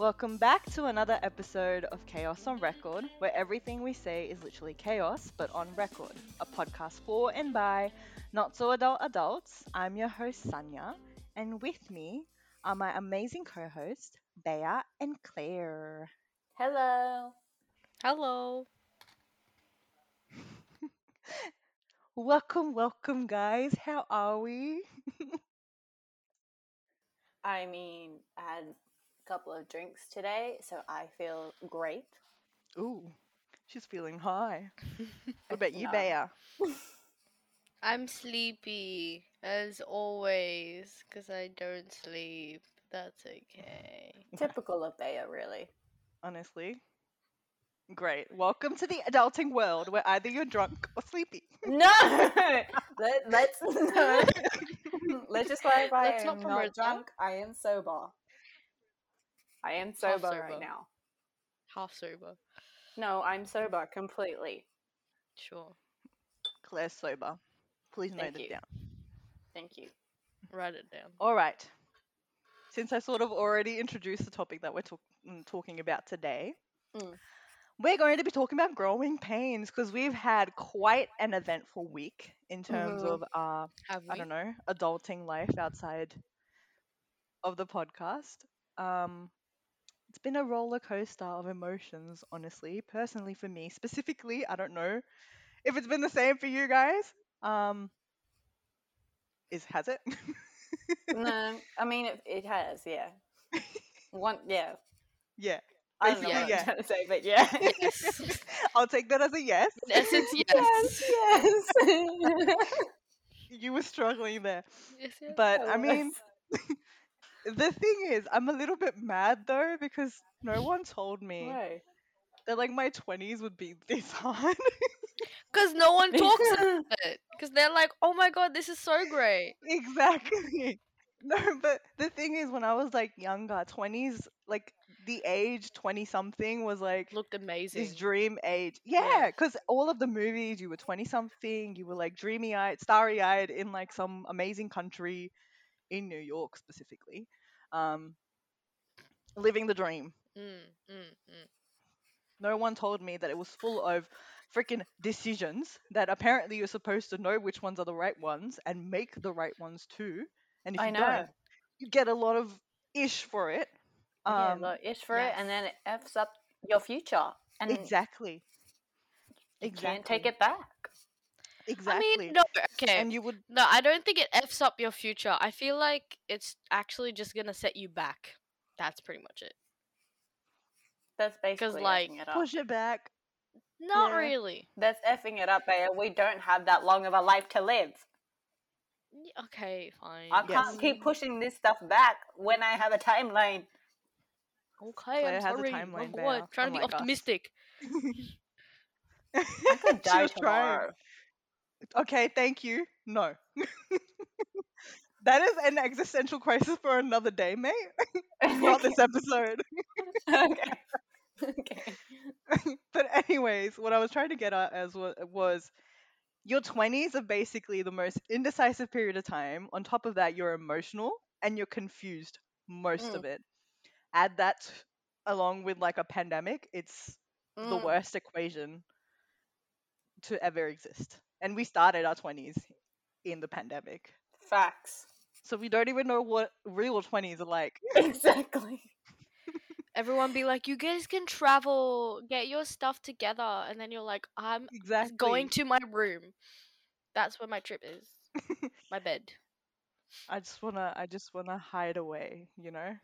All right. Welcome back to another episode of Chaos on Record, where everything we say is literally chaos, but on record. A podcast for and by not so adult adults. I'm your host, Sanya, and with me are my amazing co hosts, Bea and Claire. Hello. Hello. Welcome, welcome, guys. How are we? I mean, I had a couple of drinks today, so I feel great. Ooh, she's feeling high. What about you, No. Bea? I'm sleepy as always because I don't sleep. That's okay. Typical of Bea, really. Honestly. Great. Welcome to the adulting world where either you're drunk or sleepy. No! Let, let's no. let's just clarify. Let's I not am promote not drunk. I am sober. I am sober, right now. Half sober. No, I'm sober completely. Sure. Claire's sober. Please Thank note it down. Thank you. Write it down. All right. Since I sort of already introduced the topic that we're talk- mm, talking about today, Mm. we're going to be talking about growing pains because we've had quite an eventful week in terms Mhm. of uh, Have? I don't know, adulting life outside of the podcast. Um, it's been a roller coaster of emotions, honestly. Personally, for me specifically, I don't know if it's been the same for you guys. Um, is has it? No, I mean it, it has, yeah. One, yeah. yeah, I don't know what yeah. I'm trying to say, but yeah. Yes. I'll take that as a yes. In essence, yes. yes, yes. You were struggling there, Yes, yes. but I mean. The thing is, I'm a little bit mad though because no one told me Why? that like my 20s would be this hard. Because no one talks about it. Because they're like, oh my god, this is so great. Exactly. No, but the thing is, when I was like younger, 20s, like the age 20 something was like Looked amazing. this dream age. Yeah, Yeah. because all of the movies, you were 20 something, you were like dreamy eyed, starry eyed in like some amazing country in New York specifically, um, living the dream. Mm, mm, mm. No one told me that it was full of freaking decisions that apparently you're supposed to know which ones are the right ones and make the right ones too. And if I you know. don't, you get a lot of ish for it. yeah, Um, look, ish for it, and then it f's up your future, and exactly. you Exactly. can't take it back. Exactly. I mean, no, okay. And you would No, I don't think it f's up your future. I feel like it's actually just gonna set you back. That's pretty much it. That's basically like, it up. push it back. Not Yeah. really. That's effing it up, Bea. We don't have that long of a life to live. Okay, fine. I Yes. can't keep pushing this stuff back when I have a timeline. Okay, Claire I'm has a oh timeline oh, God, trying to be optimistic. I could She die was trying. Okay, thank you. No. that is an existential crisis for another day, mate. Not this episode. okay. okay. but anyways, what I was trying to get at as wa- was your 20s are basically the most indecisive period of time. On top of that, you're emotional and you're confused most of it. Add that along with like a pandemic, it's the Mm. worst equation to ever exist. And we started our 20s in the pandemic. Facts. So we don't even know what real 20s are like. Exactly. Everyone be like, you guys can travel, get your stuff together. And then you're like, I'm Exactly. going to my room. That's where my trip is. my bed. I just wanna I just wanna hide away, you know?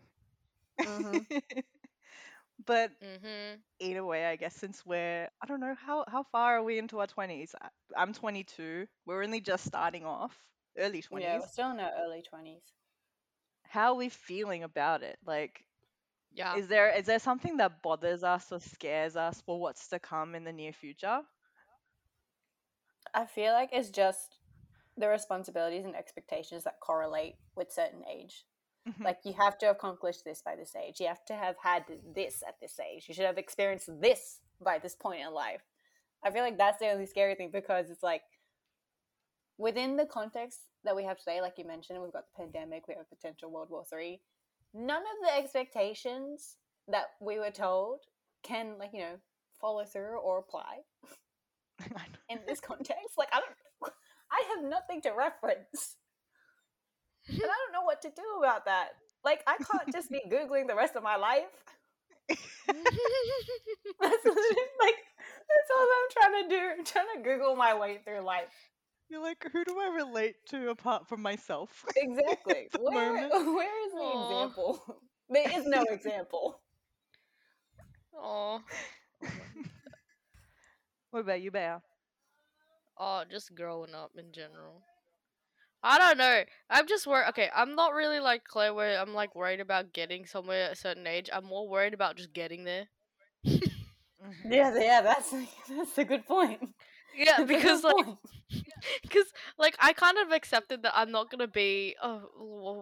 Mhm. but Mm-hmm. either way, I guess since we're I don't know how how far are we into our twenties? I'm 22. We're only just starting off, early 20s. Yeah, we're still in our early 20s. How are we feeling about it? Like, Yeah. is there is there something that bothers us or scares us for what's to come in the near future? I feel like it's just the responsibilities and expectations that correlate with certain age. Mhm. Like you have to accomplish this by this age. You have to have had this at this age. You should have experienced this by this point in life. I feel like that's the only scary thing because it's like within the context that we have today, like you mentioned, we've got the pandemic, we have potential World War Three. none of the expectations that we were told can like you know follow through or apply in this context. Like I don't, I have nothing to reference, and I don't know what to do about that. Like I can't just be googling the rest of my life. That's like that's all I'm trying to do. I'm trying to Google my way through life. You're like, who do I relate to apart from myself? Exactly. Where, where is the Aw. example? There is no example. oh, what about you, Bear? oh, just growing up in general. I don't know. I'm just worried. Okay, I'm not really like Claire, where I'm like worried about getting somewhere at a certain age. I'm more worried about just getting there. Yeah, yeah, that's that's a good point. Yeah, because like, because like I kind of accepted that I'm not gonna be a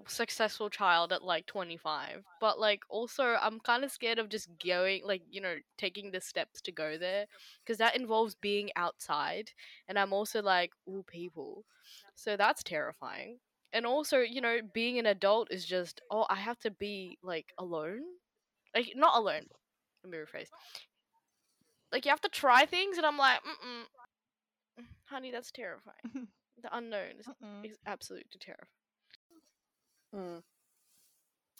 successful child at like 25, but like also I'm kind of scared of just going like you know taking the steps to go there because that involves being outside, and I'm also like all people, so that's terrifying. And also, you know, being an adult is just oh I have to be like alone, like not alone. Let me rephrase. Like you have to try things, and I'm like, mm mm honey, that's terrifying. The unknown is, Mm-mm. is absolutely terrifying. Hmm.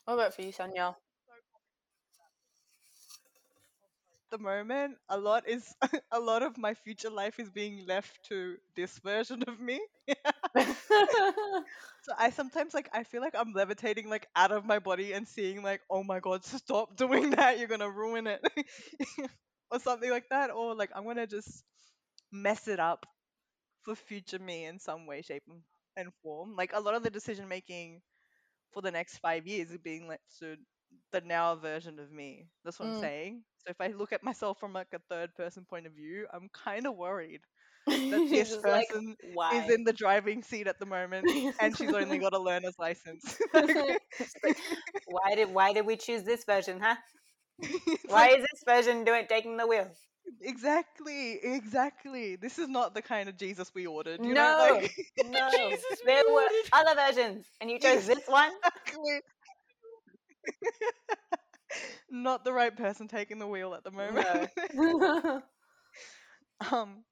What about for you, Sanya? the moment a lot is a lot of my future life is being left to this version of me so i sometimes like i feel like i'm levitating like out of my body and seeing like oh my god stop doing that you're gonna ruin it or something like that or like i'm gonna just mess it up for future me in some way shape and- and form like a lot of the decision making for the next five years is being left to the now version of me. That's what I'm Mm. saying. So if I look at myself from like a third person point of view, I'm kind of worried that this just like, person why? is in the driving seat at the moment and she's only got a learner's license. It's like, why did why did we choose this version, huh? It's Why like, is this version doing taking the wheel? Exactly, exactly. This is not the kind of Jesus we ordered. You No. know, like, No, Jesus, there we were ordered- other versions, and you chose this one. exactly. not the right person taking the wheel at the moment. No. Um,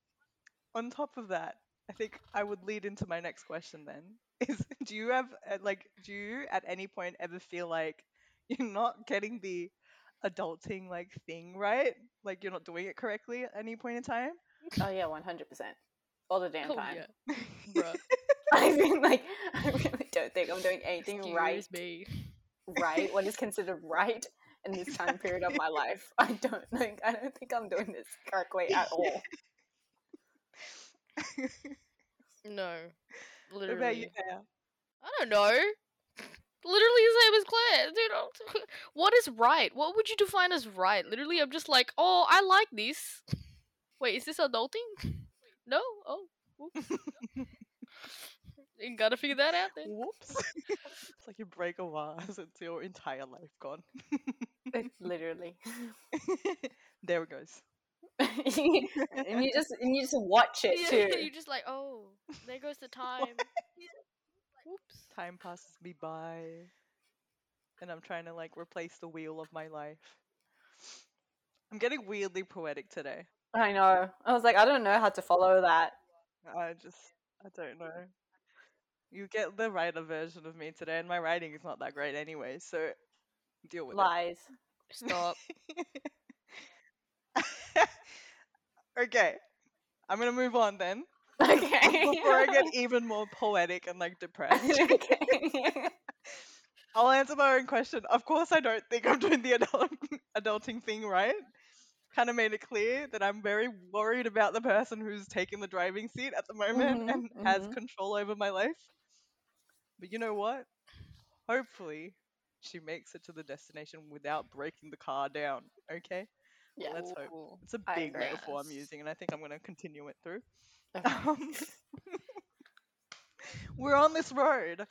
on top of that, I think I would lead into my next question then. Is do you have uh, like do you at any point ever feel like you're not getting the adulting like thing right? Like you're not doing it correctly at any point in time? oh yeah, one hundred percent, all the damn Oh, time. yeah. I mean, like, I really don't think I'm doing anything Excuse right. me. Right, what is considered right in this time period of my life? I don't think. I don't think I'm doing this correctly at all. No. What about you? Literally. I don't know. Literally the same as Claire. You know, what is right? What would you define as right? Literally, I'm just like, oh, I like this. Wait, is this adulting? No. Oh. You gotta figure that out then. Whoops. it's like you break a vase, it's your entire life gone. Uh, literally, there it goes. and you just and you just watch it Yeah, too. you're just like, oh, there goes the time. Whoops. Time passes me by, and I'm trying to like replace the wheel of my life. I'm getting weirdly poetic today. I know. I was like, I don't know how to follow that. I just, I don't know. You get the writer version of me today, and my writing is not that great anyway, so deal with Lies. Stop. okay, I'm gonna move on then. Okay. Before I get even more poetic and like depressed. okay. I'll answer my own question. Of course, I don't think I'm doing the adult, adulting thing right. Kind of made it clear that I'm very worried about the person who's taking the driving seat at the moment Mhm, and has mhm. control over my life. But you know what? Hopefully, she makes it to the destination without breaking the car down. Okay? Yeah. Let's hope. It's a big metaphor I'm using, and I think I'm going to continue it through. Okay. Um, we're on this road.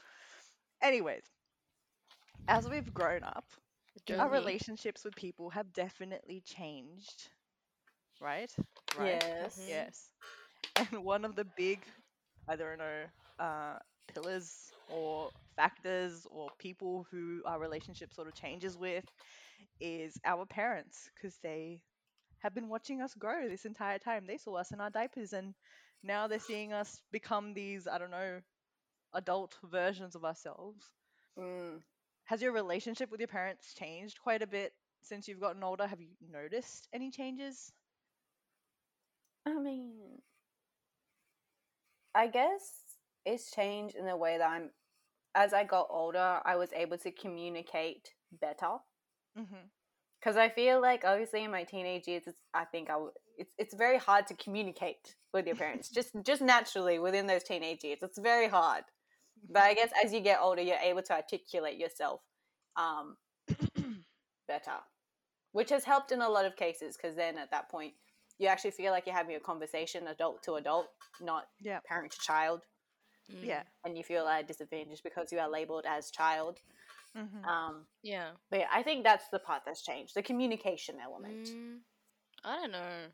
Anyways, as we've grown up, our relationships with people have definitely changed. Right? Right. Yes. Mhm. Yes. And one of the big, I don't know, uh, pillars or factors or people who our relationship sort of changes with is our parents because they have been watching us grow this entire time. They saw us in our diapers and now they're seeing us become these, I don't know, adult versions of ourselves. Mm. Has your relationship with your parents changed quite a bit since you've gotten older? Have you noticed any changes? I mean, I guess it's changed in the way that I'm. As I got older, I was able to communicate better Mm-hmm. Because I feel like obviously in my teenage years, it's, I think I w- it's it's very hard to communicate with your parents just just naturally within those teenage years. It's very hard, but I guess as you get older, you're able to articulate yourself um, better, which has helped in a lot of cases because then at that point you actually feel like you're having a conversation adult to adult, not Yeah. parent to child. Yeah. and you feel at a disadvantage because you are labeled as child. Mm-hmm. Um, Yeah. but yeah, I think that's the part that's changed the communication element. Mm, I don't know.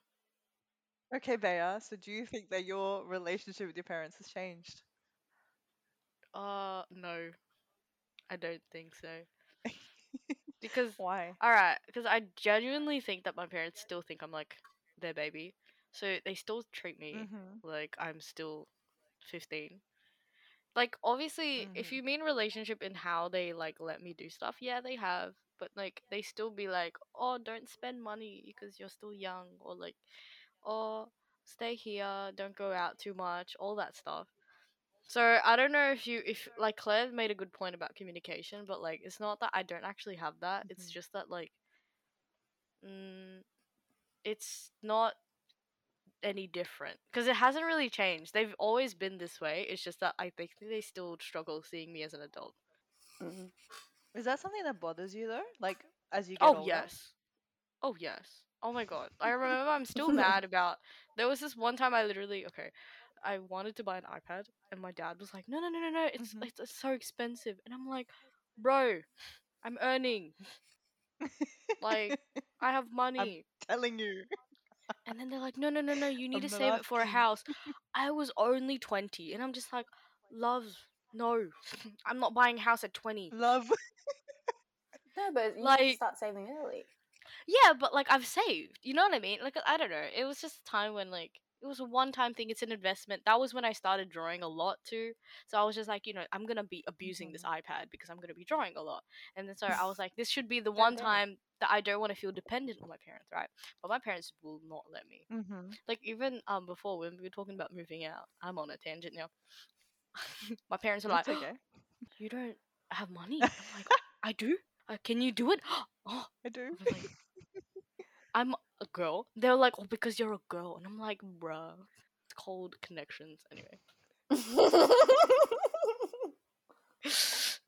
Okay, Bea. So, do you think that your relationship with your parents has changed? Uh, no, I don't think so. Because Why? all right, because I genuinely think that my parents still think I'm like their baby, so they still treat me Mm-hmm. like I'm still fifteen. Like obviously, if Mhm. you mean relationship in how they like let me do stuff, yeah, they have. But like they still be like, oh, don't spend money because you're still young, or like, oh, stay here, don't go out too much, all that stuff. So I don't know if you if like Claire made a good point about communication, but like it's not that I don't actually have that. It's Mhm. just that like, mm, it's not any different because it hasn't really changed. They've always been this way. It's just that I think they still struggle seeing me as an adult. Mhm. Is that something that bothers you though? Like as you get Oh older? yes. Oh yes. Oh my god. I remember I'm still mad about there was this one time I literally okay. I wanted to buy an iPad and my dad was like, No no no no no, it's Mhm. it's, it's so expensive and I'm like, Bro, I'm earning. Like I have money. I'm Telling you. And then they're like, No no no no, you need I'm to save it for a house. I was only twenty and I'm just like, Love, no. I'm not buying a house at twenty. Love. No, but you need to Like- start saving early. Yeah, but like I've saved. You know what I mean? Like I don't know. It was just a time when like it was a one time thing. It's an investment. That was when I started drawing a lot too. So I was just like, you know, I'm gonna be abusing this iPad because I'm gonna be drawing a lot. And then so I was like, this should be the one time that I don't want to feel dependent on my parents, right? But my parents will not let me. Mm-hmm. Like even um before when we were talking about moving out, I'm on a tangent now. my parents are like, okay. you don't have money. I'm like, I do. Uh, can you do it? oh, I do. I like, I'm girl. They're like, oh, because you're a girl, and I'm like, bruh, it's called connections anyway.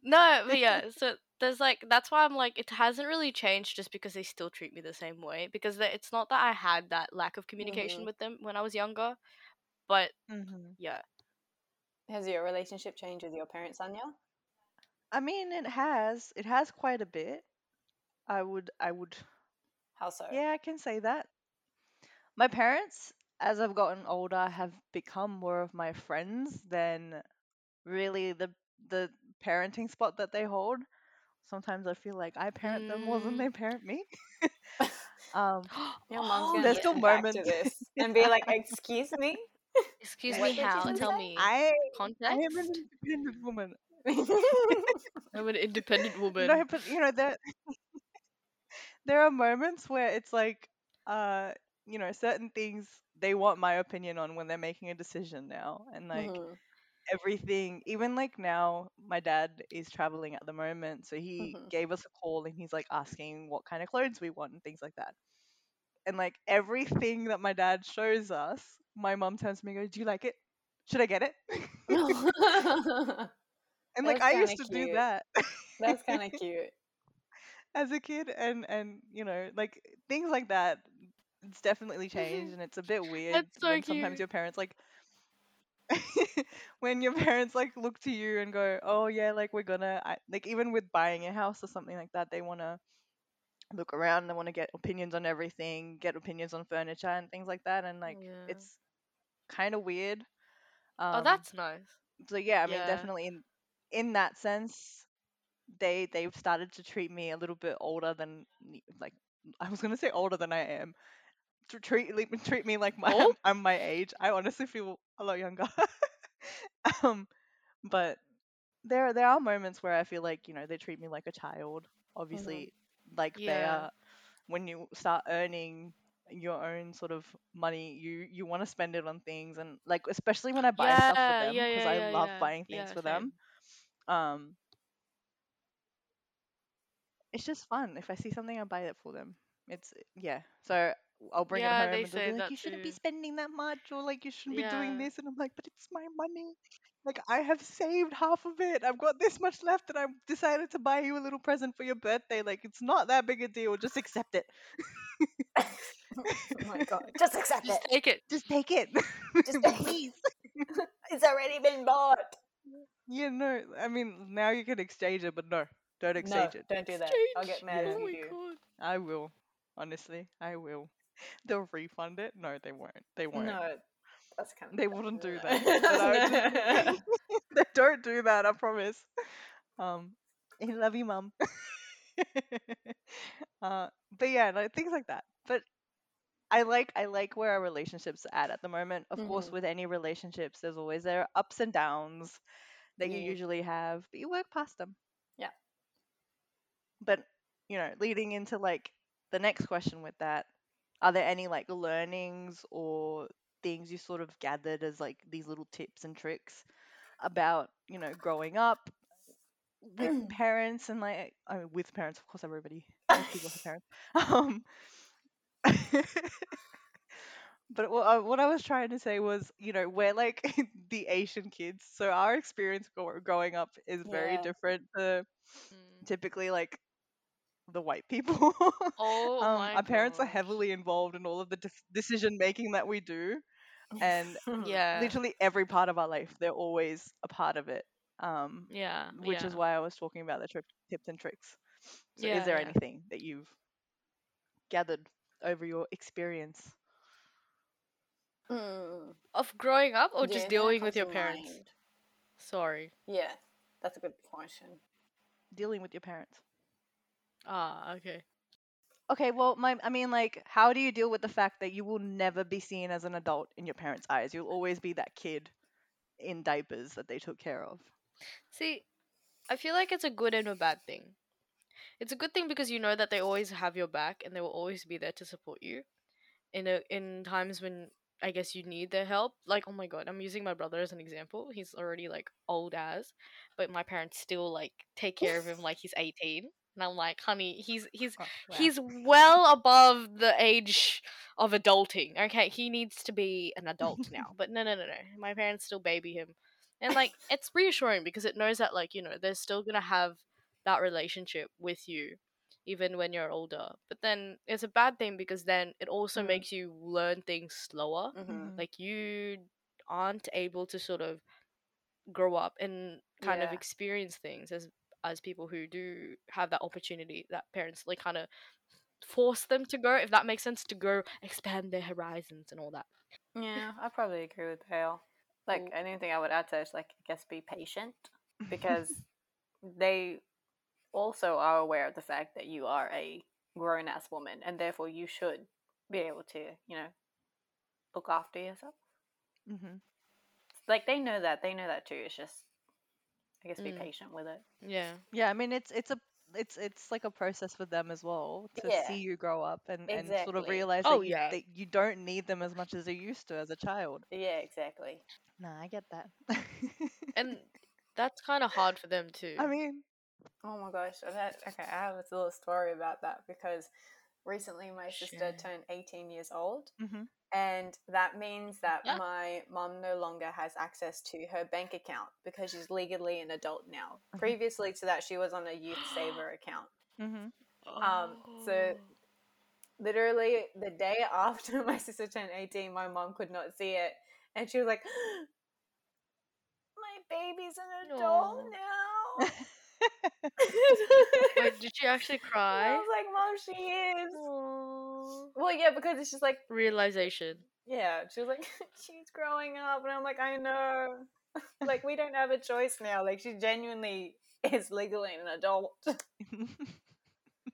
no, but yeah, so there's like that's why I'm like it hasn't really changed just because they still treat me the same way because it's not that I had that lack of communication Mhm. with them when I was younger, but Mm-hmm. yeah, Has your relationship changed with your parents, Anya? I mean, it has. It has quite a bit. I would. I would. How so? Yeah, I can say that. My parents, as I've gotten older, have become more of my friends than really the the parenting spot that they hold. Sometimes I feel like I parent them more than Mm. they parent me. um, Your mom's Oh, gonna there's yeah. still back to moments- this and be like, "Excuse me." Excuse What me, did you how? just Tell me I, I'm an independent woman. I'm an independent woman. No, but you know there there are moments where it's like uh you know certain things they want my opinion on when they're making a decision now and like Mhm. everything even like now my dad is traveling at the moment so he Mhm. gave us a call and he's like asking what kind of clothes we want and things like that and like everything that my dad shows us my mom turns to me and goes do you like it should i get it and like i used to do that That's kind of cute. As a kid and and you know like things like that it's definitely changed and it's a bit weird That's so when sometimes your parents like when your parents like look to you and go oh yeah like we're gonna I, like even with buying a house or something like that they want to look around they want to get opinions on everything get opinions on furniture and things like that and like Yeah. it's kind of weird um, oh, that's nice. so yeah, I mean definitely in in that sense, they they've started to treat me a little bit older than like I was gonna say older than I am. To treat treat me like my Old? I'm my age. I honestly feel a lot younger. um, but there there are moments where I feel like you know they treat me like a child. Obviously, like they are when you start earning your own sort of money you you want to spend it on things and like especially when i buy stuff for them because yeah, i yeah, love yeah. buying things Yeah, for them um it's just fun if i see something i buy it for them it's yeah so i'll bring Yeah, it home they and they'll say be like that you shouldn't be spending that much or like you shouldn't be doing this and i'm like but it's my money like i have saved half of it i've got this much left and i've decided to buy you a little present for your birthday like it's not that big a deal just accept it oh my god. Just accept Just it. take it. just take it Just please It's already been bought. Yeah, no. I mean, now you can exchange it, but no, don't No, it. don't do that. I'll get mad Yeah. if Oh you god. I will. Honestly, I will. They'll refund it. No, they won't. They won't. No, that's kind of. They wouldn't do that. But I would just- they don't do that. I promise. Um, I love you, mum. uh, but yeah, like, things like that. But I like I like where our relationships are at at the moment. Of course, Mhm. with any relationships, there's always there are ups and downs that you usually have, but you work past them. But you know, leading into like the next question with that, are there any like learnings or things you sort of gathered as like these little tips and tricks about you know growing up with parents and like I mean with parents, of course, everybody people have parents. Um, but what I, what I was trying to say was, you know, we're like the Asian kids, so our experience growing up is very Yeah. different to Mm. typically like the white people. Oh um, my our parents are heavily involved in all of the def- decision making that we do, and Yeah. literally every part of our life, they're always a part of it. Um, Yeah. which is why I was talking about the trip tips and tricks. So, Yeah, is there yeah. anything that you've gathered over your experience? Mm. Of growing up or Yeah, just dealing with your parents? mind? Sorry. Yeah, that's a good question. Dealing with your parents. Ah, okay. Okay, well, my I mean, like, how do you deal with the fact that you will never be seen as an adult in your parents' eyes? You'll always be that kid in diapers that they took care of. See, I feel like it's a good and a bad thing. It's a good thing because you know that they always have your back and they will always be there to support you in a, in times when I guess you need their help. Like, oh my god, I'm using my brother as an example. He's already like old as, but my parents still like take care of him like he's 18. And I'm like, honey, he's he's Oh, wow. he's well above the age of adulting. Okay, he needs to be an adult now. But no, no, no, no. My parents still baby him, and like it's reassuring because it knows that like you know they're still gonna have that relationship with you, even when you're older. But then it's a bad thing because then it also Mm. makes you learn things slower. hmm Mhm. Like you aren't able to sort of grow up and kind of experience things as as people who do have that opportunity that parents like kind of force them to go if that makes sense to go expand their horizons and all that Yeah, I probably agree with Hale. Like Cool. anything I would add to is like I guess be patient because they also are aware of the fact that you are a grown ass woman and therefore you should be able to, you know, look after yourself. hmm Like they know that, they know that too. It's just I guess be Mm. patient with it. yeah Yeah, I mean, it's it's a it's it's like a process for them as well to Yeah. see you grow up and, and sort of realize Oh, that, you, yeah. that you don't need them as much as you used to as a child. Yeah, exactly. Nah, I get that. and that's kind of hard for them too I mean, Oh my gosh. I've okay, I have a little story about that because recently my sister Share. turned 18 years old. mhm. And that means that Yeah. my mum no longer has access to her bank account because she's legally an adult now. Mhm. Previously to that, she was on a youth saver account. Mhm. um, so- Literally, the day after my sister turned 18, my mom could not see it. And she was like, My baby's an adult Aw. now. wait did she actually And I was like, Mom, she is. Aw. Well, yeah, because it's just like, realization yeah, she was like, she's growing up. And I'm like, I know. like we don't have a choice now. Like she genuinely is legally an adult.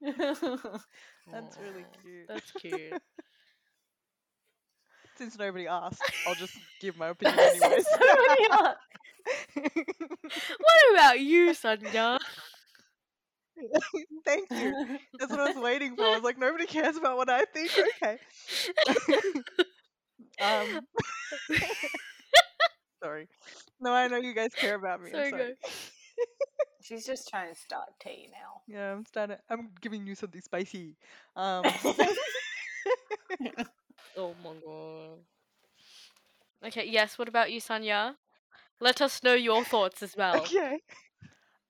That's really cute. That's cute. Since nobody asked, I'll just give my opinion anyways. Somebody else. what about you, Sanya? Thank you. That's what I was waiting for. I was like, nobody cares about what I think. Okay. um. sorry. No, I know you guys care about me. I'm Sorry, sorry. She's just trying to start tea now. Yeah, I'm starting. I'm giving you something spicy. Um. Oh my god. Okay, yes, what about you, Sanya? Let us know your thoughts as well. okay.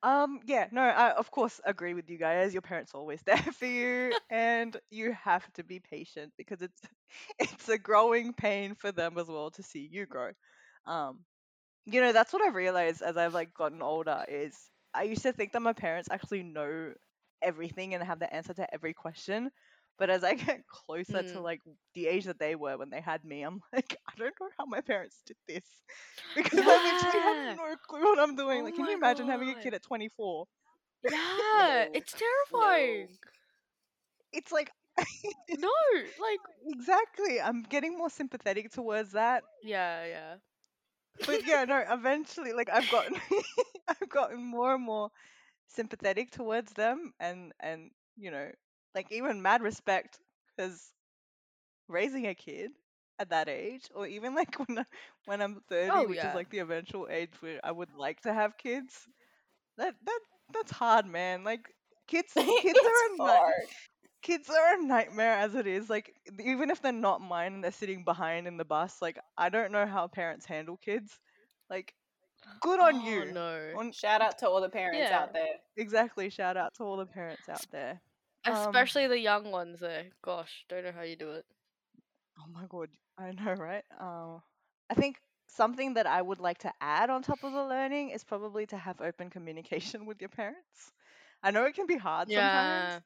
Um. Yeah. No. I of course agree with you guys. Your parents are always there for you, and you have to be patient because it's it's a growing pain for them as well to see you grow. Um. You know that's what I've realized as I've like gotten older is I used to think that my parents actually know everything and have the answer to every question. But as I get closer to Mm. like the age that they were when they had me, I'm like, I don't know how my parents did this because I literally have no clue what I'm doing. Oh like, can you imagine having a kid at 24? Yeah, No, it's terrifying. It's like No, like exactly. I'm getting more sympathetic towards that. yeah, yeah. But yeah, no. Eventually, like I've gotten, I've gotten more and more sympathetic towards them, and and you know, like even mad respect because raising a kid at that age, or even like when I, when I'm 30, Oh, which yeah. is like the eventual age where I would like to have kids. That that that's hard, man. Like kids, kids are a ni- kids are a nightmare as it is. Like even if they're not mine and they're sitting behind in the bus, like I don't know how parents handle kids. Like good on oh, you. No. On Shout out to all the parents Yeah. out there. exactly. Shout out to all the parents out there. Um, Especially the young ones there. Gosh, don't know how you do it. Oh my god, I know, right? Um, I think something that I would like to add on top of the learning is probably to have open communication with your parents. I know it can be hard Yeah. sometimes,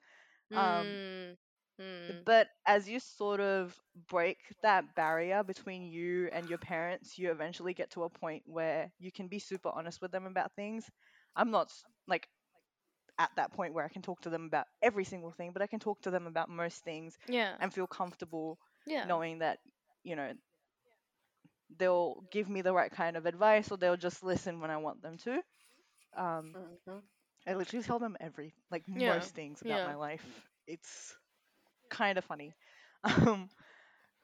um, Mm. Mm. but as you sort of break that barrier between you and your parents, you eventually get to a point where you can be super honest with them about things. I'm not like at that point where I can talk to them about every single thing, but I can talk to them about most things Yeah. and feel comfortable Yeah. knowing that you know they'll give me the right kind of advice or they'll just listen when I want them to. Um, Mhm. I literally tell them every like Yeah, most things about yeah. my life. It's kind of funny. Um,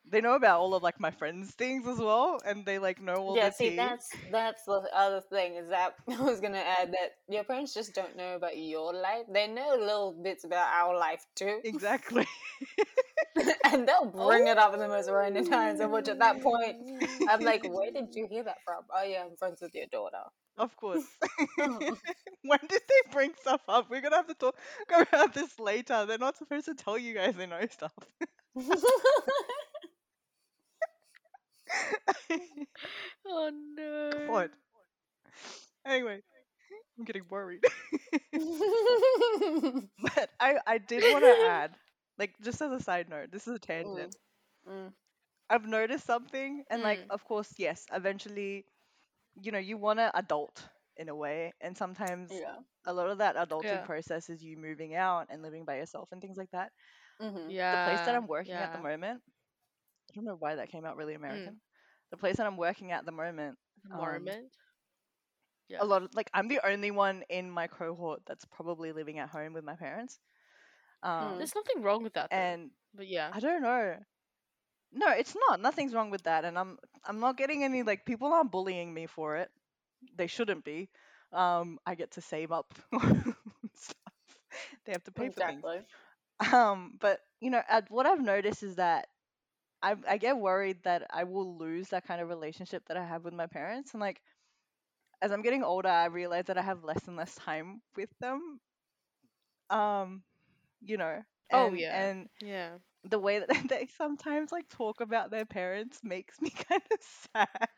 they know about all of like my friends' things as well, and they like know all Yeah, the see, tea. that's that's the other thing is that I was gonna add that your parents just don't know about your life. They know little bits about our life too, exactly. and they'll bring it up in the most random times. And which at that point, I'm like, oh. where did you hear that from? Oh yeah, I'm friends with your daughter. Of course. when did they bring stuff up? We're gonna have to talk about this later. They're not supposed to tell you guys they know stuff. Oh no. what? Anyway, I'm getting worried. but I, I did want to add, like, just as a side note, this is a tangent. Mm. I've noticed something, and like, Mm. of course, yes, eventually, you know, you want to adult in a way, and sometimes yeah. a lot of that adulting Yeah. process is you moving out and living by yourself and things like that. hmm Yeah. the place that I'm working at the moment, I don't know why that came out really Mm. American. The place that I'm working at the moment, um, Moment. Yeah. a lot of like I'm the only one in my cohort that's probably living at home with my parents. Um, There's nothing wrong with that. Though. and but yeah. I don't know. No, it's not. Nothing's wrong with that, and I'm I'm not getting any like people aren't bullying me for it. They shouldn't be. Um, I get to save up stuff. They have to pay for things. Exactly. Um, but you know, what I've noticed is that I I get worried that I will lose that kind of relationship that I have with my parents, and like as I'm getting older, I realize that I have less and less time with them. Um, you know, Oh, and yeah. and Yeah. the way that they sometimes like talk about their parents makes me kind of sad.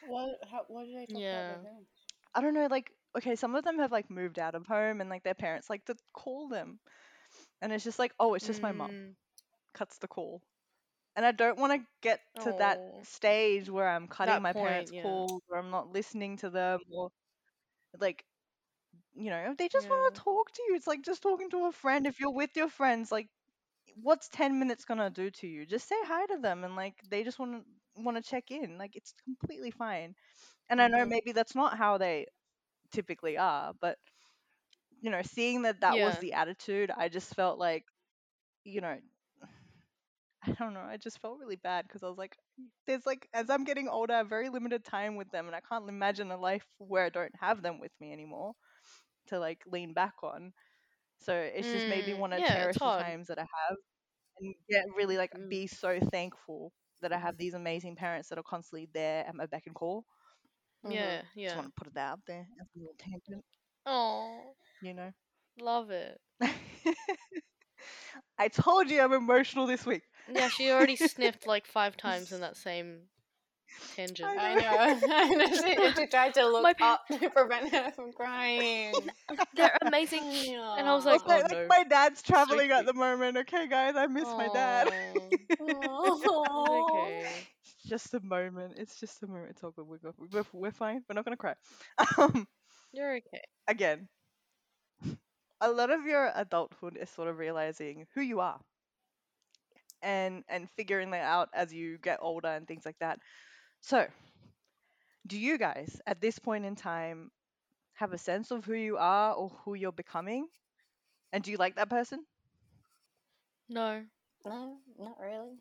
What? How, what did I talk Yeah. about? Them? I don't know, like okay, some of them have like moved out of home, and like their parents like to call them, and it's just like, oh, it's just my mum Mm, cuts the call. and I don't want to get to that stage where I'm cutting That my point, parents' yeah. calls or I'm not listening to them or like you know they just want to talk to you. It's like just talking to a friend. If you're with your friends, like what's 10 minutes gonna do to you? Just say hi to them and like they just want to want to check in. Like it's completely fine. And I know Mhm. maybe that's not how they typically are, but you know, seeing that that was the attitude, I just felt like, you know, I don't know, I just felt really bad because I was like, there's like, as I'm getting older, I have very limited time with them, and I can't imagine a life where I don't have them with me anymore to like lean back on. So it's just made me Mm, want to yeah, cherish the times that I have and get really like Mm. be so thankful that I have these amazing parents that are constantly there at my beck and call. Mhm. Yeah, Just want to put it out there as a little tangent, Oh, you know. love it. I told you I'm emotional this week. Yeah, she already sniffed like five times in that same tangent. I I know. I know. She, she tried to look My pa- up to prevent her from crying. They're amazing. And I was like, Like, oh my, like no. my dad's So traveling at the moment. Okay, guys, I miss my dad. Aw. Aw. okay. just a moment. It's just a moment. It's all good. We're, good. we're, we're fine. We're not gonna cry. Um, You're okay. again, a lot of your adulthood is sort of realizing who you are, and and figuring that out as you get older and things like that. So, do you guys at this point in time have a sense of who you are or who you're becoming? And do you like that person? No. No, not really.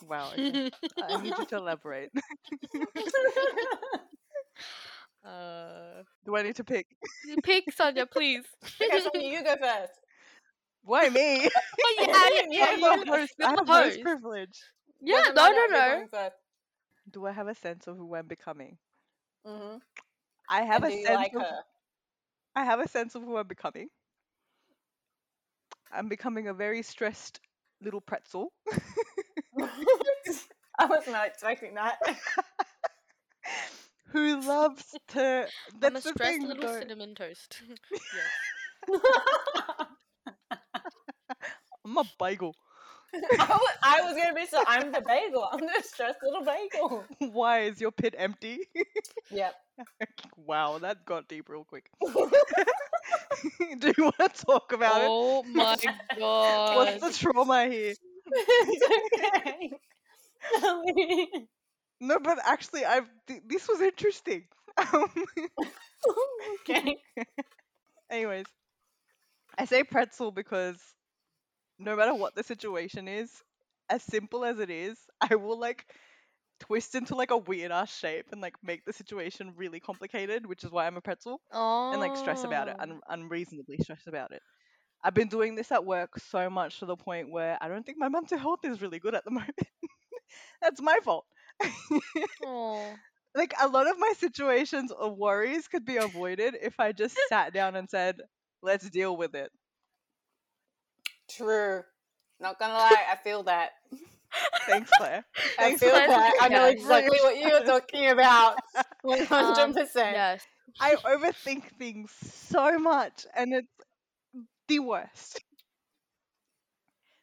Wow. Okay. I need you to elaborate. uh, Do I need to pick? pick Sanya, please. okay, Sanya, you go first. Why me? Oh, yeah, Yeah, yeah, I'm yeah, host. I have host host. privilege. Yeah, Doesn't no, no, no. Do I have a sense of who I'm becoming? hmm I have And a do you sense like of her? I have a sense of who I'm becoming. I'm becoming a very stressed little pretzel I was not expecting that. who loves to. I'm a the stressed thing. little though. cinnamon toast. yes. I'm a bagel. I was, I was gonna be so. I'm the bagel. I'm the stressed little bagel. Why is your pit empty? Yep. wow, that got deep real quick. Do you want to talk about it? Oh my god. What's the trauma here? it's okay. No, but actually, I've th- this was interesting. Um, okay. anyways, I say pretzel because no matter what the situation is, as simple as it is, I will like twist into like a weird ass shape and like make the situation really complicated, which is why I'm a pretzel oh. and like stress about it, oh. un- unreasonably stress about it. I've been doing this at work so much to the point where I don't think my mental health is really good at the moment. That's my fault. Oh. like a lot of my situations or worries could be avoided if I just sat down and said, "Let's deal with it." True. Not gonna lie, I feel that. Thanks, Claire. I Thanks feel for that. I know exactly what you were talking about. One hundred Um, percent. Yes. I overthink things so much, and it's the worst.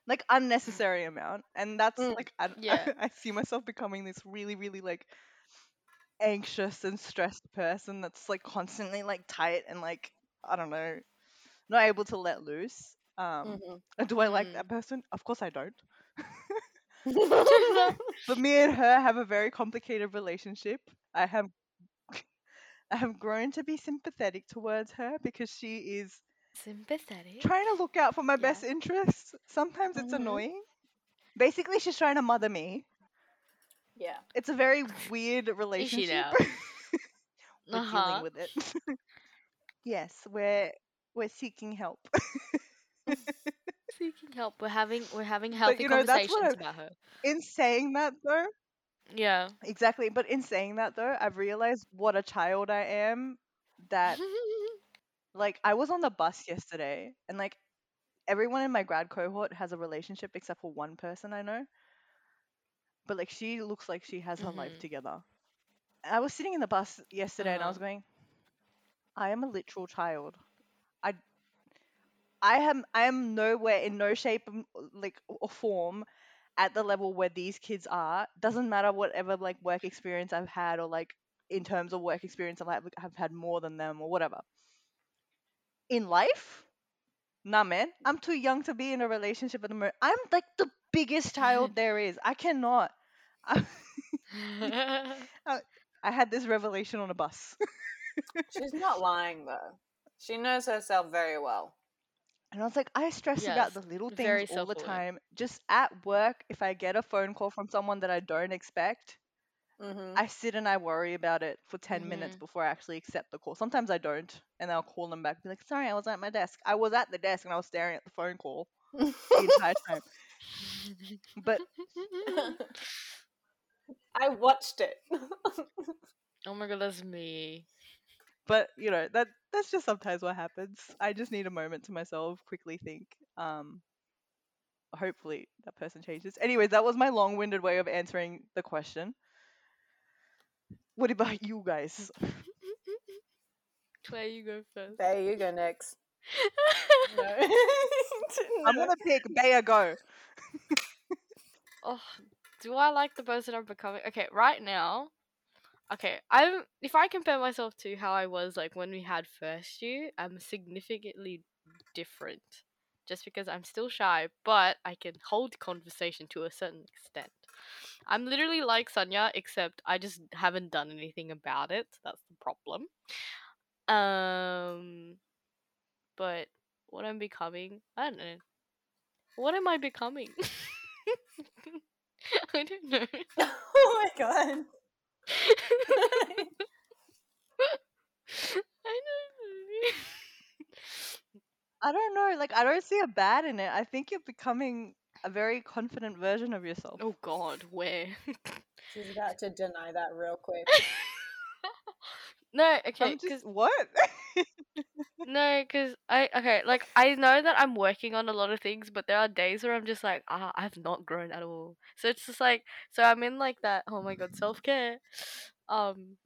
Like unnecessary amount, and that's Mm, like I, yeah. I, see myself becoming this really, really like anxious and stressed person that's like constantly like tight and like I don't know, not able to let loose. Um, Mhm. and do I like Mm. that person? Of course I don't. Mm-hmm. But me and her have a very complicated relationship. I have I have grown to be sympathetic towards her because she is Sympathetic. trying to look out for my Yeah. best interests. Sometimes it's Mhm. annoying. Basically, she's trying to mother me. yeah. It's a very weird relationship. we're Uh-huh. dealing with it. yes, we're we're seeking help. Seeking help. We're having we're having healthy you know, conversations about her. in saying that though, Yeah. exactly. But in saying that though, I've realized what a child I am. That like I was on the bus yesterday and like everyone in my grad cohort has a relationship except for one person I know. But like she looks like she has her life Mhm. together. I was sitting in the bus yesterday and I was Uh-huh. going, I am a literal child. I I am I am nowhere in no shape like or form at the level where these kids are, doesn't matter whatever like work experience I've had or like in terms of work experience I've had, have had more than them or whatever. In life, nah, man, I'm too young to be in a relationship at the moment. I'm like the biggest child there is. I cannot. I, I had this revelation on a bus. She's not lying though. She knows herself very well. And I was like, I stress Yes, about the little very things all the self-aware. time. Just at work, if I get a phone call from someone that I don't expect, hmm I sit and I worry about it for 10 minutes Mhm. before I actually accept the call. Sometimes I don't. And I'll call them back and be like, sorry, I was at my desk. I was at the desk and I was staring at the phone call the entire time. But I watched it. oh my god, that's me. But you know, that that's just sometimes what happens. I just need a moment to myself, quickly think. Um hopefully that person changes. Anyways, that was my long-winded way of answering the question. What about you guys? Claire, you go first. there you go next. No. I'm gonna pick Bea go. oh, do I like the person I'm becoming? Okay, right now, okay, I'm if I compare myself to how I was like when we had first year, I'm significantly different. Just because I'm still shy, but I can hold conversation to a certain extent. I'm literally like Sanya, except I just haven't done anything about it. That's the problem. Um, but what I'm becoming, I don't know. What am I becoming? I don't know. oh my god. I don't know. I don't know, like I don't see a bad in it. I think you're becoming a very confident version of yourself. oh God, where? She's about to deny that real quick. no, okay, I'm just what? no, because I okay, like I know that I'm working on a lot of things, but there are days where I'm just like, ah, I've not grown at all. So it's just like, so I'm in like that. Oh my God, self care. Um,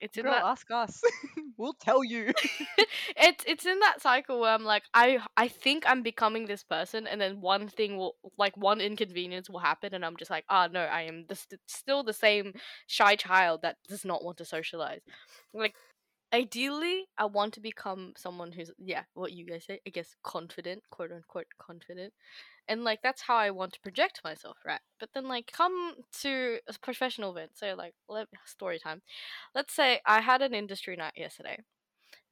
it's in Girl, that ask us. we'll tell you. it's it's in that cycle where I'm like I I think I'm becoming this person and then one thing will like one inconvenience will happen and I'm just like ah no I am the st- still the same shy child that does not want to socialize like ideally I want to become someone who's yeah what you guys say I guess confident quote unquote confident and like that's how I want to project myself right but then like come to a professional event so like let story time let's say I had an industry night yesterday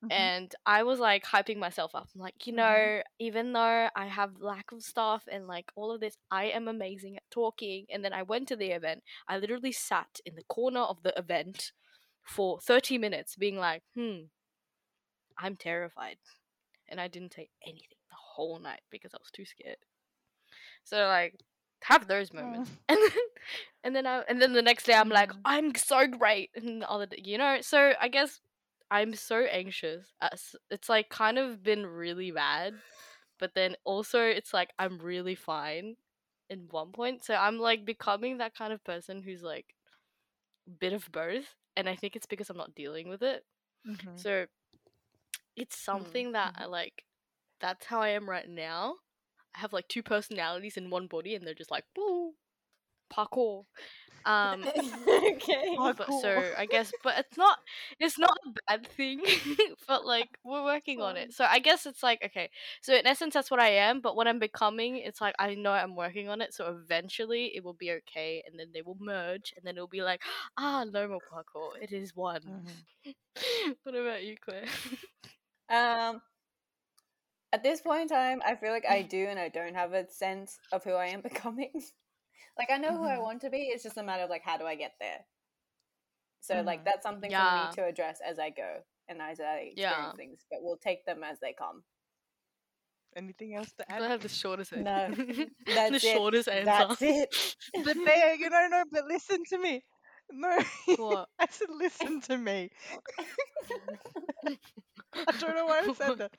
Mhm. and I was like hyping myself up. I'm like, you Mhm. know, even though I have lack of stuff and like all of this, I am amazing at talking. And then I went to the event. I literally sat in the corner of the event for 30 minutes, being like, hmm, I'm terrified. And I didn't say anything the whole night because I was too scared. So like have those moments. And then and then I and then the next day I'm like, Mm. I'm so great and all the other day, you know? So I guess I'm so anxious. It's like kind of been really bad, but then also it's like I'm really fine in one point. So I'm like becoming that kind of person who's like bit of both, and I think it's because I'm not dealing with it. Mhm. So it's something that I like. That's how I am right now. I have like two personalities in one body, and they're just like boo, parkour. Um, okay. Oh, but cool. so I guess, but it's not, it's not a bad thing. but like we're working on it. So I guess it's like okay. So in essence, that's what I am. But what I'm becoming, it's like I know I'm working on it. So eventually, it will be okay, and then they will merge, and then it'll be like ah, no more parkour. It is one. Mhm. what about you, Claire? Um, at this point in time, I feel like I do and I don't have a sense of who I am becoming. Like I know who I Mhm. want to be. It's just a matter of like how do I get there. So like Mhm. that's something for me to address as I go and as I experience Yeah. things. But we'll take them as they come. Anything else to add? I have the shortest answer. No, the it. shortest answer. That's it. But Bea, you know, no, but listen to me. No, What? I said listen to me. I don't know why I said that.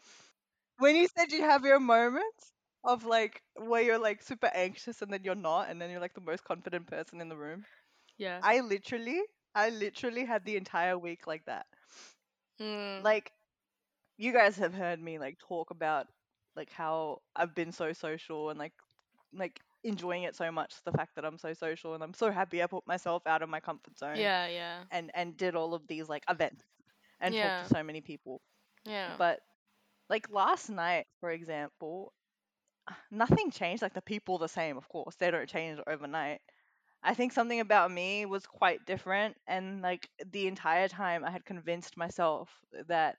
When you said you have your moments of like where you're like super anxious and then you're not, and then you're like the most confident person in the room. Yeah. I literally, I literally had the entire week like that. Mm. Like, you guys have heard me like talk about like how I've been so social and like, like enjoying it so much. The fact that I'm so social and I'm so happy I put myself out of my comfort zone Yeah, yeah, and and did all of these like events and Yeah. talked to so many people. yeah. But like last night, for example, nothing changed. Like the people the same, of course. They don't change overnight. I think something about me was quite different and like the entire time I had convinced myself that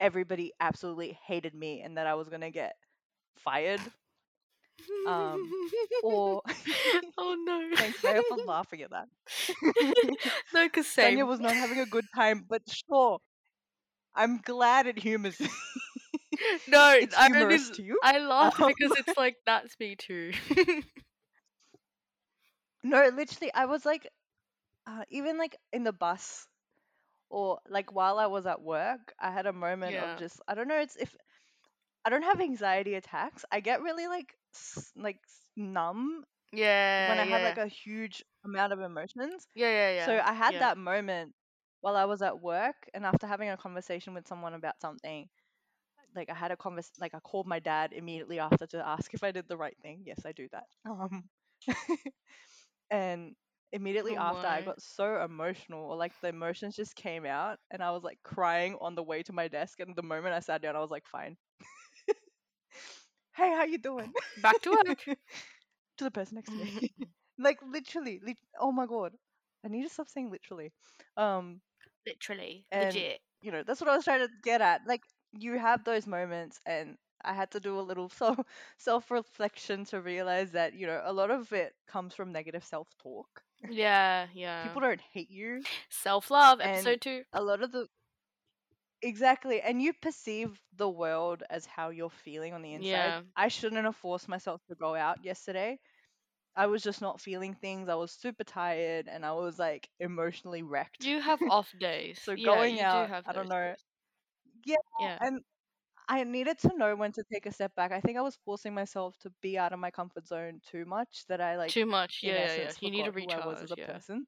everybody absolutely hated me and that I was going to get fired um, or oh no. thanks Maya for laughing at that. no, because. Sanya was not having a good time, but sure. I'm glad it humors no, it's I humorous you. I laugh Um, because it's like that's me too. No, literally, I was like, uh, even like in the bus or like while I was at work, I had a moment Yeah. of just, I don't know, it's if I don't have anxiety attacks, I get really like, s- like numb yeah, when I yeah. have like a huge amount of emotions. yeah, yeah, yeah. So I had yeah. that moment while I was at work, and after having a conversation with someone about something, like I had a convers, like I called my dad immediately after to ask if I did the right thing. Yes, I do that. Um, and immediately Oh after, I got so emotional, or like the emotions just came out, and I was like crying on the way to my desk. And the moment I sat down, I was like, fine. hey, how you doing? Back to work. to the person next to me. like literally, lit- oh my god. I need to stop saying literally. Um, Literally, And- legit. you know, that's what I was trying to get at. Like you have those moments and I had to do a little self self reflection to realize that, you know, a lot of it comes from negative self talk. Yeah, yeah. People don't hate you. Self love, episode two. A lot of the Exactly. And you perceive the world as how you're feeling on the inside. Yeah. I shouldn't have forced myself to go out yesterday. I was just not feeling things. I was super tired and I was like emotionally wrecked. You have off days. So yeah, going out, do have I don't know. days. Yeah, Yeah. and I needed to know when to take a step back. I think I was forcing myself to be out of my comfort zone too much that I like Too much. in Yeah, yeah, yeah. essence You need to forgot who I was as recharge. a Yeah. person.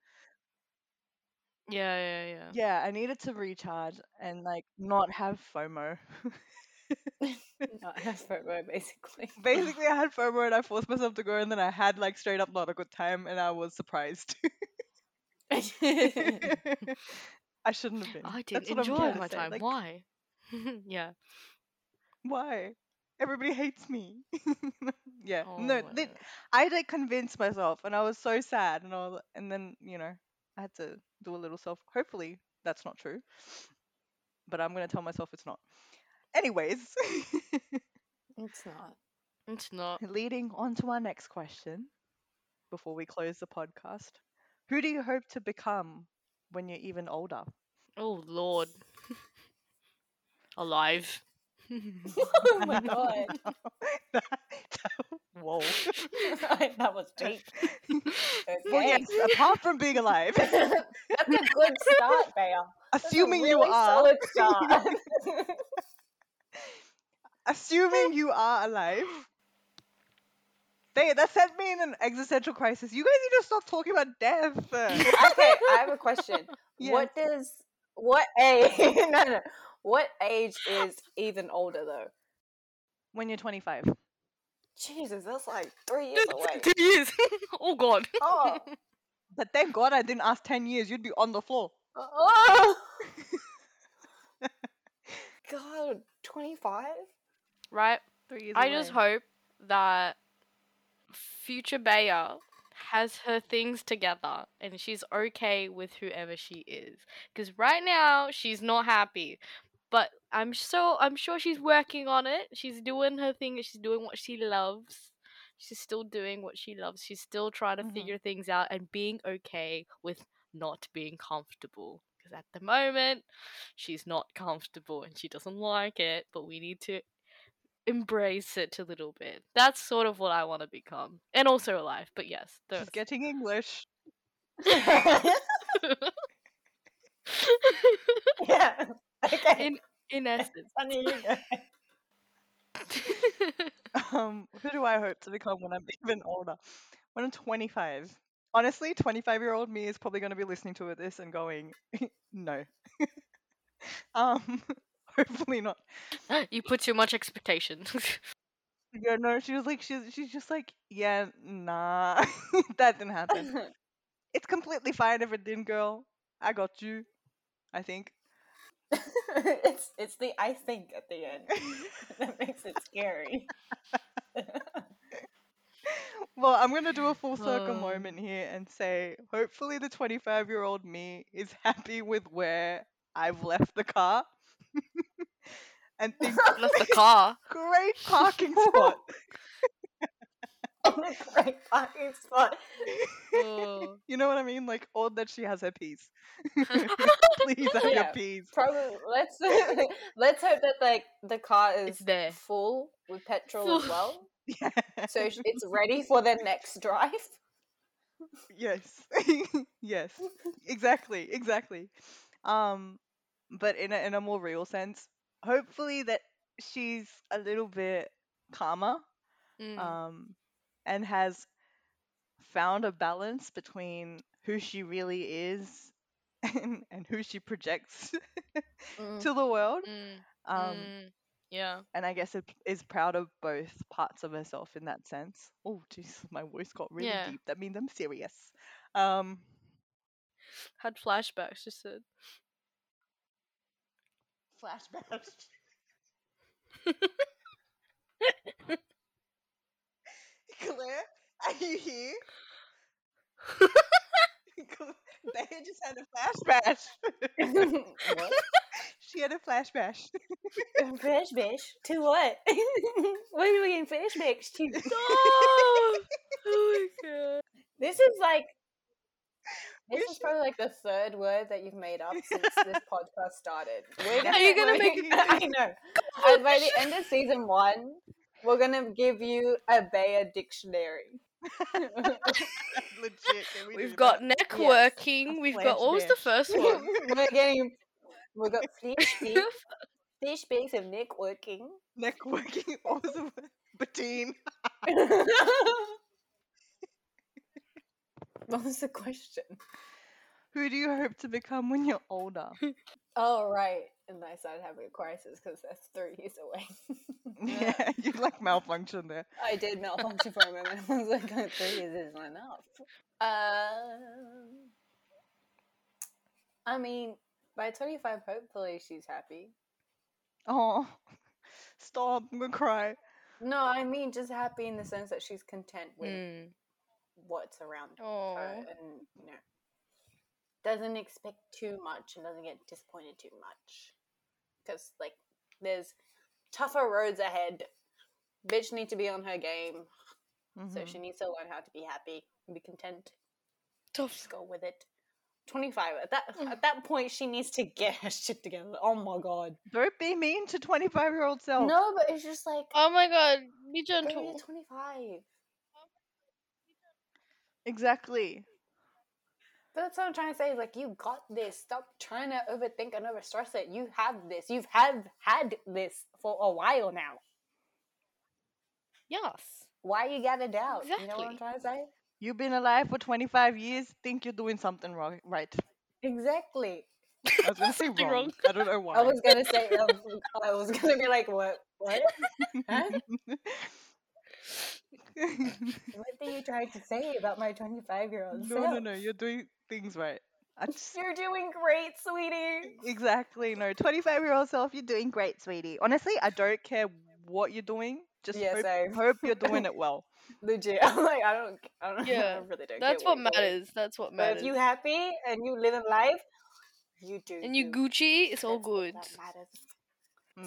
yeah, yeah, yeah. Yeah, I needed to recharge and like not have FOMO. Not as FOMO, basically. Basically, I had FOMO and I forced myself to go, and then I had like straight up not a good time, and I was surprised. I shouldn't have been. I didn't what I'm enjoy trying to my say, time. like, Why? yeah. Why? Everybody hates me. yeah. Oh, no, lit- uh I had to convince myself, and I was so sad, and I was, and then you know, I had to do a little self. Hopefully, that's not true, but I'm gonna tell myself it's not. Anyways, It's not. It's not. leading on to our next question, before we close the podcast, who do you hope to become when you're even older? Oh Lord. Alive. oh my god. Whoa. that was deep. Well, yes. Apart from being alive, That's a good start, Bea. That's a assuming you are, solid start. assuming you are alive. They, that sent me in an existential crisis. You guys need to stop talking about death. okay, I have a question. Yes. What does what age? no, no. What age is even older though? when you're 25. Jesus, that's like three years away. Two years. oh God. Oh, But thank God I didn't ask 10 years. You'd be on the floor. oh. God, twenty-five. right. Three years I just hope that future Bea has her things together and she's okay with whoever she is. Because right now she's not happy, but I'm so I'm sure she's working on it. She's doing her thing. She's doing what she loves. She's still doing what she loves. She's still trying to Mhm. figure things out and being okay with not being comfortable. Because at the moment, she's not comfortable and she doesn't like it. But we need to embrace it a little bit. That's sort of what I want to become, and also alive. But yes, She's getting English. yeah. Okay. in in essence. Funny. Um, who do I hope to become when I'm even older? When I'm 25. Honestly, 25 year old me is probably going to be listening to this and going, no. um, hopefully not. you put too much expectation. Yeah, no, she was like, she's she's just like, yeah, nah, that didn't happen. It's completely fine if it didn't, girl. I got you. I think. it's it's the I think at the end that makes it scary. Well, I'm gonna do a full circle Um. moment here and say, hopefully, the 25 year old me is happy with where I've left the car, and thinks Left the car. great parking spot. On a great parking spot. Oh. You know what I mean? Like, all that she has her peas. Please have your Yeah. peas. Probably let's let's hope that like the car is It's there. full with petrol as well, Yeah. so it's ready for the next drive. yes. yes. Exactly. Exactly. Um, but in a in a more real sense, hopefully that she's a little bit calmer. Mm. Um, and has found a balance between who she really is and, and who she projects Mm. to the world. Mm. Um, Mm. Yeah. and I guess it is proud of both parts of herself in that sense. Oh, jeez, my voice got really Yeah. deep. That means I'm serious. Um, Had flashbacks. Just said. flashbacks. Claire, are you here? They just had a flashback. what? she had a flashback. Flashback to what? what are we getting flashbacks to? oh my god. This is like We this is should- probably like the third word that you've made up since this podcast started. We're Are you gonna make- I know. By the end of season one, we're gonna give you a Bayer dictionary. Legit. can we We've do got that? neck Yes. We've got what was the first one? we're getting we got flashbacks, flashbacks of Nick working. neck working. What was the Bettine. what was the question? Who do you hope to become when you're older? Oh right, and I started having a crisis because that's three years away. yeah, you like malfunction there. I did malfunction for a moment. I was like, oh, three years isn't enough. Um, I mean, by 25, hopefully she's happy. Oh, stop! I'm gonna cry. No, I mean just happy in the sense that she's content with Mm. what's around Oh. her and, you know, doesn't expect too much and doesn't get disappointed too much. Because, like, there's tougher roads ahead. Bitch needs to be on her game, so Mhm. she needs to learn how to be happy and be content. Tough. just go with it. 25 at that at that point she needs to get her shit together oh my god Don't be mean to 25 year old self. no but it's just like Oh my god. Be baby, gentle. 25 Exactly. But that's what i'm trying to say like you got this stop trying to overthink and overstress it you have this you've have had this for a while now Yes. why you gotta doubt you know what i'm Exactly. trying to say You've been alive for 25 years. Think you're doing something wrong, right? exactly I was gonna say wrong. wrong. I don't know why. i was gonna say um, i was gonna be like what what Huh? what are you trying to say about my 25 year old no, no, no. You're doing things right. Just, You're doing great, sweetie. exactly. No, 25 year old self, you're doing great, sweetie. Honestly, I don't care what you're doing. Just Yeah, hope, same. hope you're doing it well. Legit. I'm like, I don't, I don't, I Yeah, really don't. That's care what you're matters. That's what But matters. if you happy and you live in life, you do. and you you. Gucci, it's all good. that matters.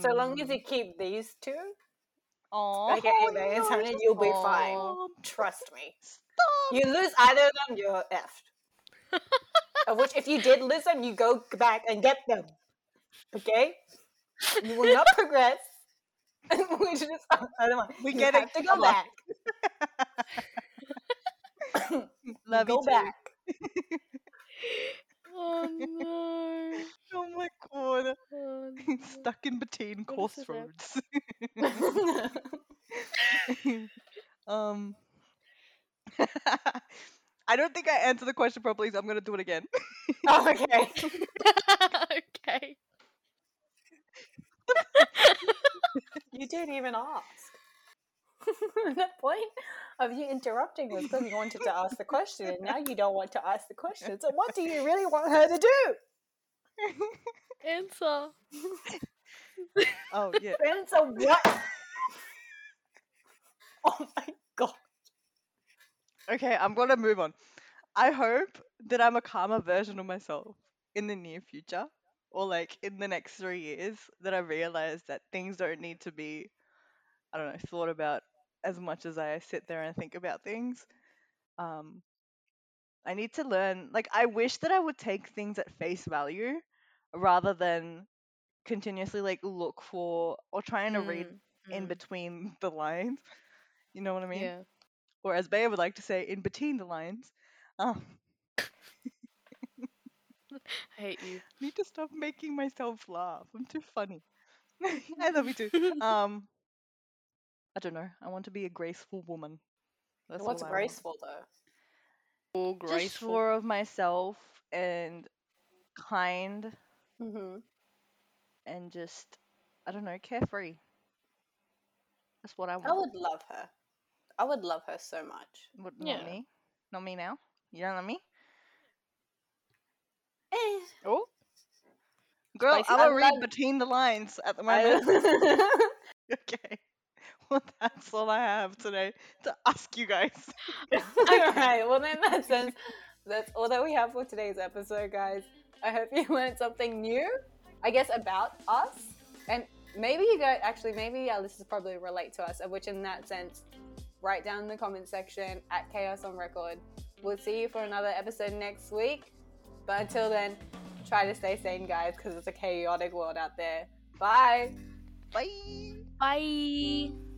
So long as mm-hmm. you keep these two, Aww, okay, babes, honey, you'll be fine. Trust me. Stop. You lose either of them, you're effed. of which, if you did lose them, you go back and get them. Okay? You will not progress. we just, I don't know. We you get it, to go back. Love you go back. Oh no. Oh my god. Oh, no. Stuck in between What is crossroads. um I don't think I answered the question properly, so I'm gonna do it again. oh, okay. okay. You didn't even ask. the point of you interrupting was because you wanted to ask the question, and now you don't want to ask the question. So, what do you really want her to do? Answer. oh yeah. Answer what? oh my god. Okay, I'm gonna move on. I hope that I'm a calmer version of myself in the near future, or like in the next three years. That I realize that things don't need to be, I don't know, thought about as much as I sit there and think about things. Um, I need to learn. Like, I wish that I would take things at face value rather than continuously like look for or trying to read Mm, in mm, between the lines. You know what I mean? Yeah. Or as Bea would like to say, in between the lines. Um, I hate you. need to stop making myself laugh. I'm too funny. I love you too. Um, I don't know. I want to be a graceful woman. That's What's all I want. graceful though? All Just graceful. sure of myself and kind Mm-hmm. and just I don't know, carefree. That's what I want. I would love her. I would love her so much. What, not Yeah. me. Not me now. You don't love me, Eh. Oh. girl. Spicy. I will read love- between the lines at the moment. Okay. Well, that's all I have today to ask you guys. Alright, well then that says that's all that we have for today's episode, guys. I hope you learned something new, I guess, about us. And maybe you guys actually maybe our listeners probably relate to us, of which in that sense, write down in the comment section at Chaos on Record. We'll see you for another episode next week. But until then, try to stay sane, guys, because it's a chaotic world out there. Bye. Bye. Bye.